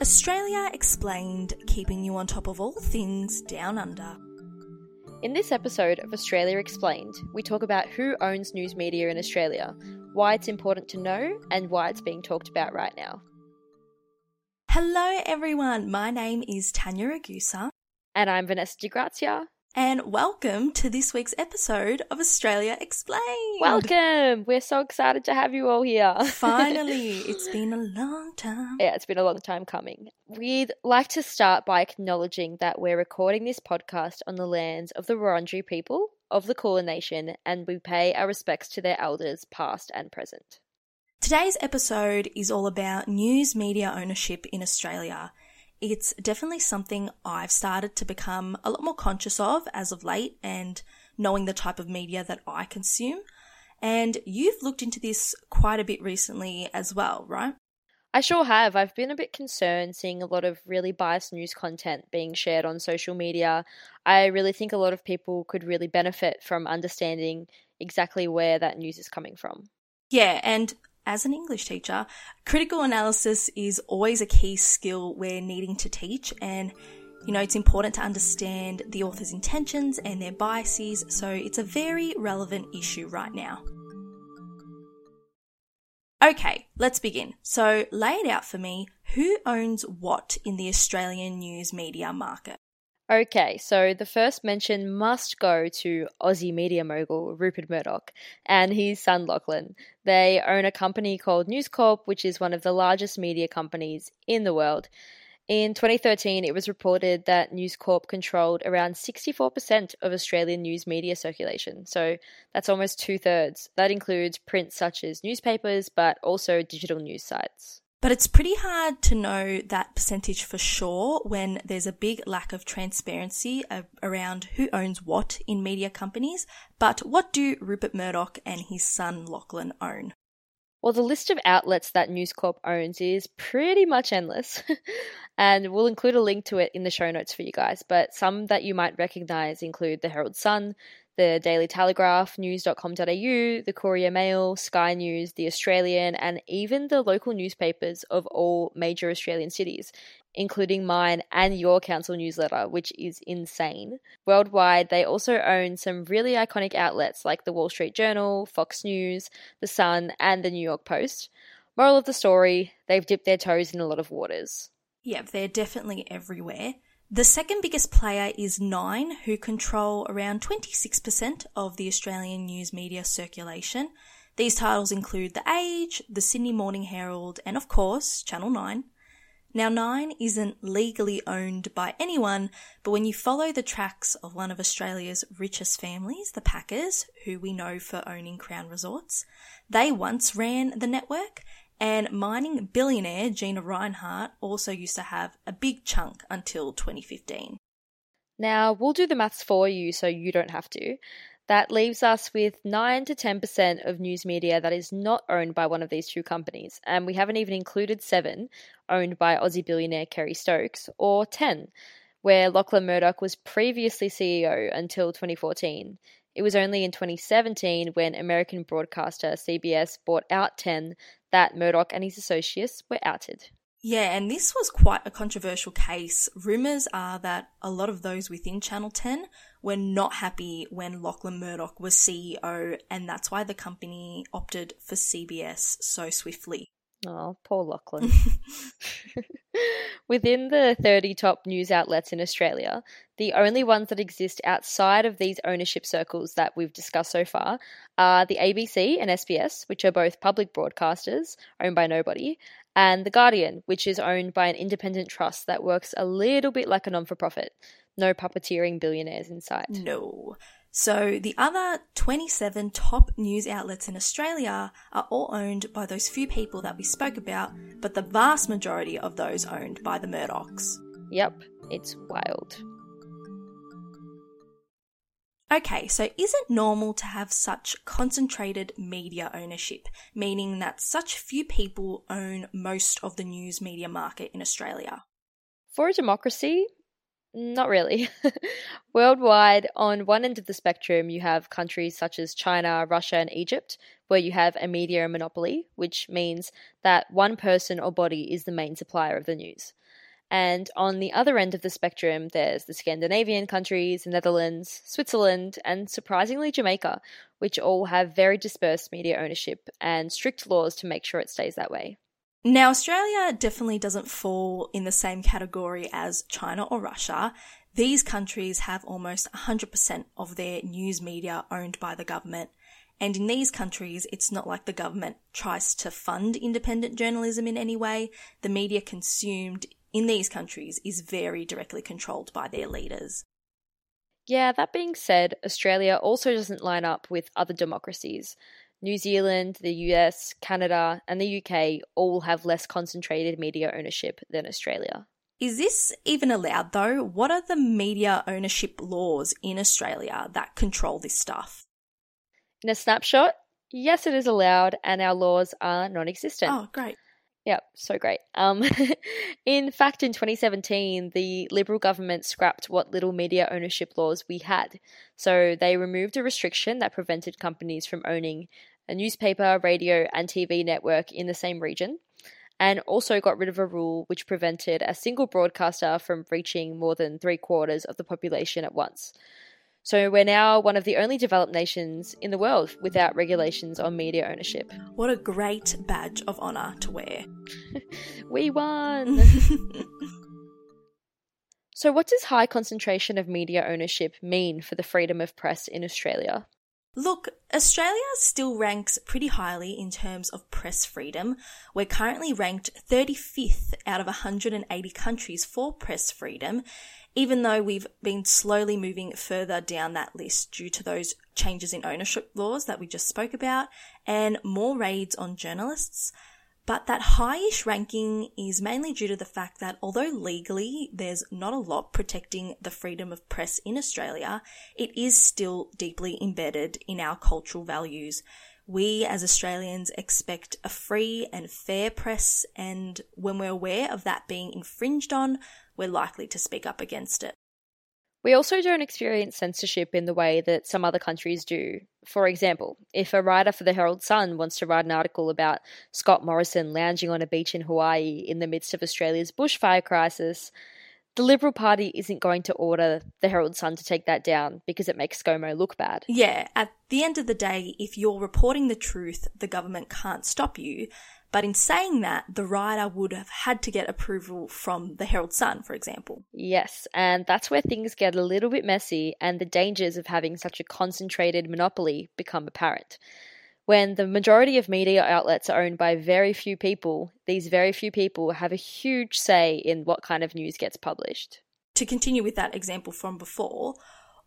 Australia Explained, keeping you on top of all things down under. In this episode of Australia Explained, we talk about who owns news media in Australia, why it's important to know, and why it's being talked about right now. Hello, everyone. My name is Tanya Ragusa. And I'm Vanessa DiGrazia. And welcome to this week's episode of Australia Explained. Welcome! We're so excited to have you all here. Finally, it's been a long time. Yeah, it's been a long time coming. We'd like to start by acknowledging that we're recording this podcast on the lands of the Wurundjeri people of the Kulin Nation, and we pay our respects to their elders, past and present. Today's episode is all about news media ownership in Australia it's definitely something I've started to become a lot more conscious of as of late and knowing the type of media that I consume. And you've looked into this quite a bit recently as well, right? I sure have. I've been a bit concerned seeing a lot of really biased news content being shared on social media. I really think a lot of people could really benefit from understanding exactly where that news is coming from. Yeah, and as an English teacher, critical analysis is always a key skill we're needing to teach and you know, it's important to understand the author's intentions and their biases, so it's a very relevant issue right now. Okay, let's begin. So, lay it out for me who owns what in the Australian news media market? Okay, so the first mention must go to Aussie media mogul Rupert Murdoch and his son Lachlan. They own a company called News Corp, which is one of the largest media companies in the world. In 2013, it was reported that News Corp controlled around 64% of Australian news media circulation. So that's almost two thirds. That includes print such as newspapers, but also digital news sites. But it's pretty hard to know that percentage for sure when there's a big lack of transparency around who owns what in media companies. But what do Rupert Murdoch and his son Lachlan own? Well, the list of outlets that News Corp owns is pretty much endless, and we'll include a link to it in the show notes for you guys. But some that you might recognize include the Herald Sun, the Daily Telegraph, news.com.au, the Courier Mail, Sky News, the Australian, and even the local newspapers of all major Australian cities, including mine and your council newsletter, which is insane. Worldwide, they also own some really iconic outlets like the Wall Street Journal, Fox News, The Sun, and the New York Post. Moral of the story, they've dipped their toes in a lot of waters. Yeah, they're definitely everywhere. The second biggest player is Nine, who control around 26% of the Australian news media circulation. These titles include The Age, the Sydney Morning Herald, and of course, Channel 9. Now, Nine isn't legally owned by anyone, but when you follow the tracks of one of Australia's richest families, the Packers, who we know for owning Crown Resorts, they once ran the network and mining billionaire Gina Rinehart also used to have a big chunk until 2015. Now, we'll do the maths for you so you don't have to. That leaves us with 9 to 10% of news media that is not owned by one of these two companies, and we haven't even included 7, owned by Aussie billionaire Kerry Stokes, or 10, where Lachlan Murdoch was previously CEO until 2014. It was only in 2017 when American broadcaster CBS bought out 10 that Murdoch and his associates were outed. Yeah, and this was quite a controversial case. Rumours are that a lot of those within Channel 10 were not happy when Lachlan Murdoch was CEO, and that's why the company opted for CBS so swiftly. Oh, poor Lachlan. Within the 30 top news outlets in Australia, the only ones that exist outside of these ownership circles that we've discussed so far are the ABC and SBS, which are both public broadcasters owned by nobody, and The Guardian, which is owned by an independent trust that works a little bit like a non for profit. No puppeteering billionaires in sight. No. So the other 27 top news outlets in Australia are all owned by those few people that we spoke about, but the vast majority of those owned by the Murdochs. Yep, it's wild. Okay, so is it normal to have such concentrated media ownership, meaning that such few people own most of the news media market in Australia? For a democracy, Not really. Worldwide, on one end of the spectrum, you have countries such as China, Russia, and Egypt, where you have a media monopoly, which means that one person or body is the main supplier of the news. And on the other end of the spectrum, there's the Scandinavian countries, the Netherlands, Switzerland, and surprisingly Jamaica, which all have very dispersed media ownership and strict laws to make sure it stays that way. Now, Australia definitely doesn't fall in the same category as China or Russia. These countries have almost 100% of their news media owned by the government. And in these countries, it's not like the government tries to fund independent journalism in any way. The media consumed in these countries is very directly controlled by their leaders. Yeah, that being said, Australia also doesn't line up with other democracies. New Zealand, the US, Canada, and the UK all have less concentrated media ownership than Australia. Is this even allowed though? What are the media ownership laws in Australia that control this stuff? In a snapshot, yes, it is allowed, and our laws are non existent. Oh, great. Yeah, so great. Um, in fact, in 2017, the Liberal government scrapped what little media ownership laws we had. So they removed a restriction that prevented companies from owning a newspaper, radio, and TV network in the same region, and also got rid of a rule which prevented a single broadcaster from reaching more than three quarters of the population at once. So we're now one of the only developed nations in the world without regulations on media ownership. What a great badge of honour to wear. we won! so, what does high concentration of media ownership mean for the freedom of press in Australia? Look, Australia still ranks pretty highly in terms of press freedom. We're currently ranked 35th out of 180 countries for press freedom, even though we've been slowly moving further down that list due to those changes in ownership laws that we just spoke about and more raids on journalists. But that highish ranking is mainly due to the fact that although legally there's not a lot protecting the freedom of press in Australia, it is still deeply embedded in our cultural values. We as Australians expect a free and fair press, and when we're aware of that being infringed on, we're likely to speak up against it. We also don't experience censorship in the way that some other countries do. For example, if a writer for the Herald Sun wants to write an article about Scott Morrison lounging on a beach in Hawaii in the midst of Australia's bushfire crisis, the Liberal Party isn't going to order the Herald Sun to take that down because it makes ScoMo look bad. Yeah, at the end of the day, if you're reporting the truth, the government can't stop you. But in saying that, the writer would have had to get approval from the Herald Sun, for example. Yes, and that's where things get a little bit messy and the dangers of having such a concentrated monopoly become apparent. When the majority of media outlets are owned by very few people, these very few people have a huge say in what kind of news gets published. To continue with that example from before,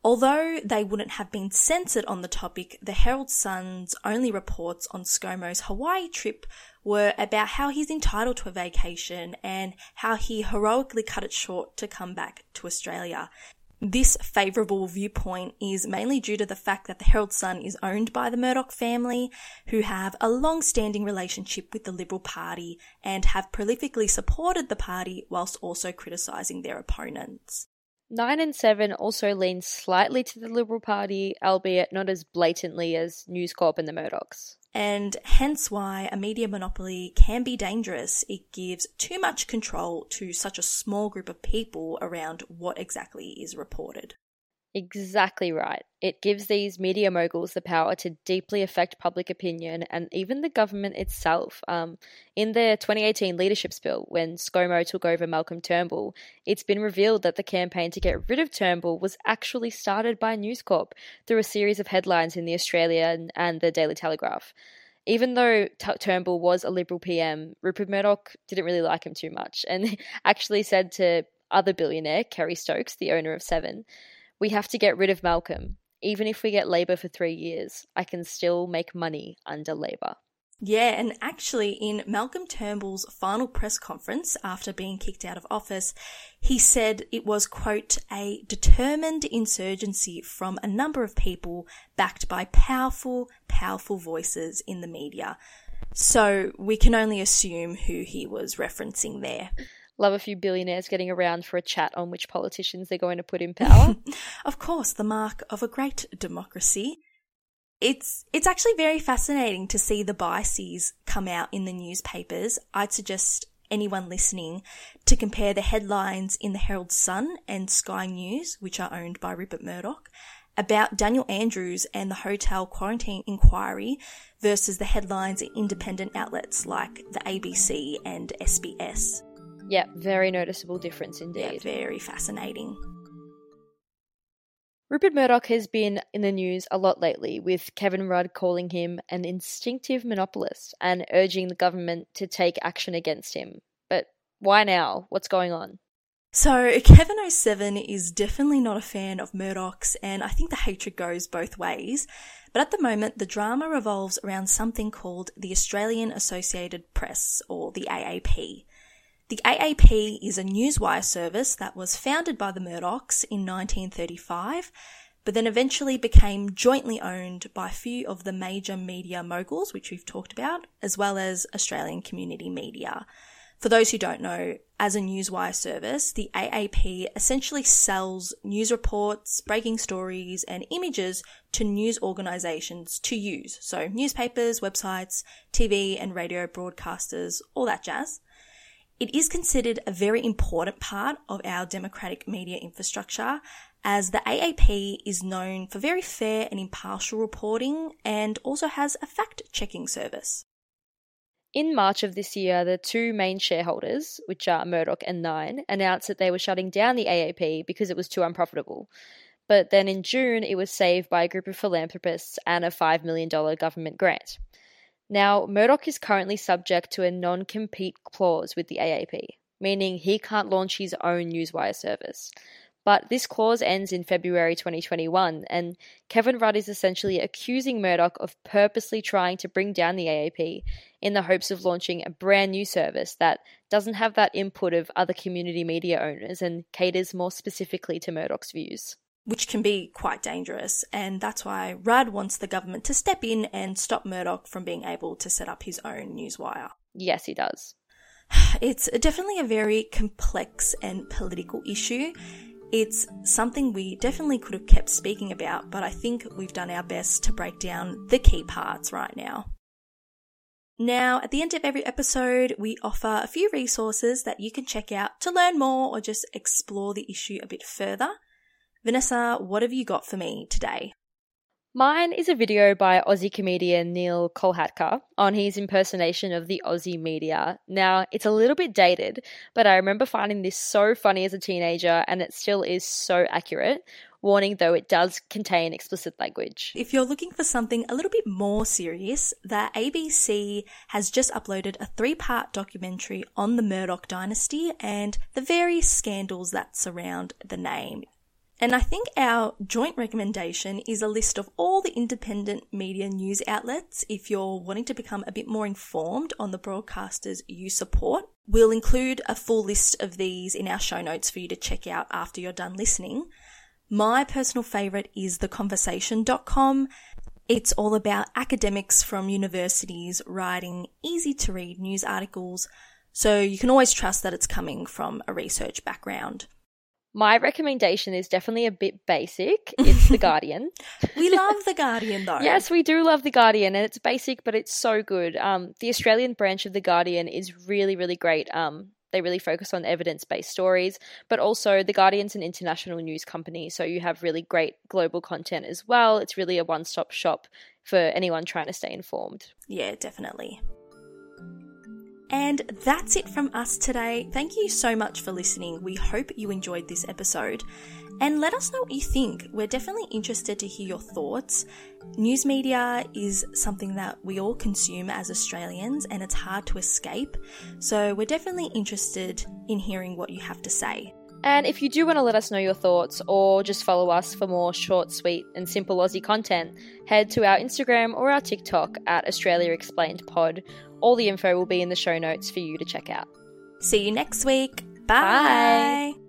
Although they wouldn't have been censored on the topic, the Herald Sun's only reports on ScoMo's Hawaii trip were about how he's entitled to a vacation and how he heroically cut it short to come back to Australia. This favourable viewpoint is mainly due to the fact that the Herald Sun is owned by the Murdoch family, who have a long standing relationship with the Liberal Party and have prolifically supported the party whilst also criticising their opponents. 9 and 7 also lean slightly to the Liberal Party, albeit not as blatantly as News Corp and the Murdochs. And hence why a media monopoly can be dangerous. It gives too much control to such a small group of people around what exactly is reported. Exactly right. It gives these media moguls the power to deeply affect public opinion and even the government itself. Um, in the 2018 leadership spill, when ScoMo took over Malcolm Turnbull, it's been revealed that the campaign to get rid of Turnbull was actually started by News Corp through a series of headlines in the Australian and the Daily Telegraph. Even though T- Turnbull was a Liberal PM, Rupert Murdoch didn't really like him too much and actually said to other billionaire, Kerry Stokes, the owner of Seven, we have to get rid of Malcolm. Even if we get Labor for three years, I can still make money under Labor. Yeah, and actually, in Malcolm Turnbull's final press conference after being kicked out of office, he said it was, quote, a determined insurgency from a number of people backed by powerful, powerful voices in the media. So we can only assume who he was referencing there. Love a few billionaires getting around for a chat on which politicians they're going to put in power. of course, the mark of a great democracy. It's it's actually very fascinating to see the biases come out in the newspapers. I'd suggest anyone listening to compare the headlines in the Herald Sun and Sky News, which are owned by Rupert Murdoch, about Daniel Andrews and the hotel quarantine inquiry versus the headlines in independent outlets like the ABC and SBS. Yeah, very noticeable difference indeed. Yeah, very fascinating. Rupert Murdoch has been in the news a lot lately, with Kevin Rudd calling him an instinctive monopolist and urging the government to take action against him. But why now? What's going on? So, Kevin 07 is definitely not a fan of Murdoch's, and I think the hatred goes both ways. But at the moment, the drama revolves around something called the Australian Associated Press, or the AAP. The AAP is a newswire service that was founded by the Murdochs in 1935, but then eventually became jointly owned by a few of the major media moguls, which we've talked about, as well as Australian community media. For those who don't know, as a newswire service, the AAP essentially sells news reports, breaking stories, and images to news organisations to use. So newspapers, websites, TV and radio broadcasters, all that jazz. It is considered a very important part of our democratic media infrastructure as the AAP is known for very fair and impartial reporting and also has a fact checking service. In March of this year, the two main shareholders, which are Murdoch and Nine, announced that they were shutting down the AAP because it was too unprofitable. But then in June, it was saved by a group of philanthropists and a $5 million government grant. Now, Murdoch is currently subject to a non compete clause with the AAP, meaning he can't launch his own Newswire service. But this clause ends in February 2021, and Kevin Rudd is essentially accusing Murdoch of purposely trying to bring down the AAP in the hopes of launching a brand new service that doesn't have that input of other community media owners and caters more specifically to Murdoch's views. Which can be quite dangerous, and that's why Rudd wants the government to step in and stop Murdoch from being able to set up his own newswire. Yes, he does. It's definitely a very complex and political issue, it's something we definitely could have kept speaking about, but I think we've done our best to break down the key parts right now. Now, at the end of every episode, we offer a few resources that you can check out to learn more or just explore the issue a bit further. Vanessa, what have you got for me today? Mine is a video by Aussie comedian Neel Kolhatkar on his impersonation of the Aussie media. Now, it's a little bit dated, but I remember finding this so funny as a teenager and it still is so accurate. Warning though, it does contain explicit language. If you're looking for something a little bit more serious, the ABC has just uploaded a three part documentary on the Murdoch dynasty and the various scandals that surround the name. And I think our joint recommendation is a list of all the independent media news outlets if you're wanting to become a bit more informed on the broadcasters you support. We'll include a full list of these in our show notes for you to check out after you're done listening. My personal favourite is theconversation.com. It's all about academics from universities writing easy to read news articles, so you can always trust that it's coming from a research background. My recommendation is definitely a bit basic. It's The Guardian. we love The Guardian, though. yes, we do love The Guardian, and it's basic, but it's so good. Um, the Australian branch of The Guardian is really, really great. Um, they really focus on evidence based stories, but also The Guardian's an international news company, so you have really great global content as well. It's really a one stop shop for anyone trying to stay informed. Yeah, definitely. And that's it from us today. Thank you so much for listening. We hope you enjoyed this episode. And let us know what you think. We're definitely interested to hear your thoughts. News media is something that we all consume as Australians and it's hard to escape. So we're definitely interested in hearing what you have to say. And if you do want to let us know your thoughts or just follow us for more short, sweet, and simple Aussie content, head to our Instagram or our TikTok at Australia Explained Pod. All the info will be in the show notes for you to check out. See you next week. Bye. Bye.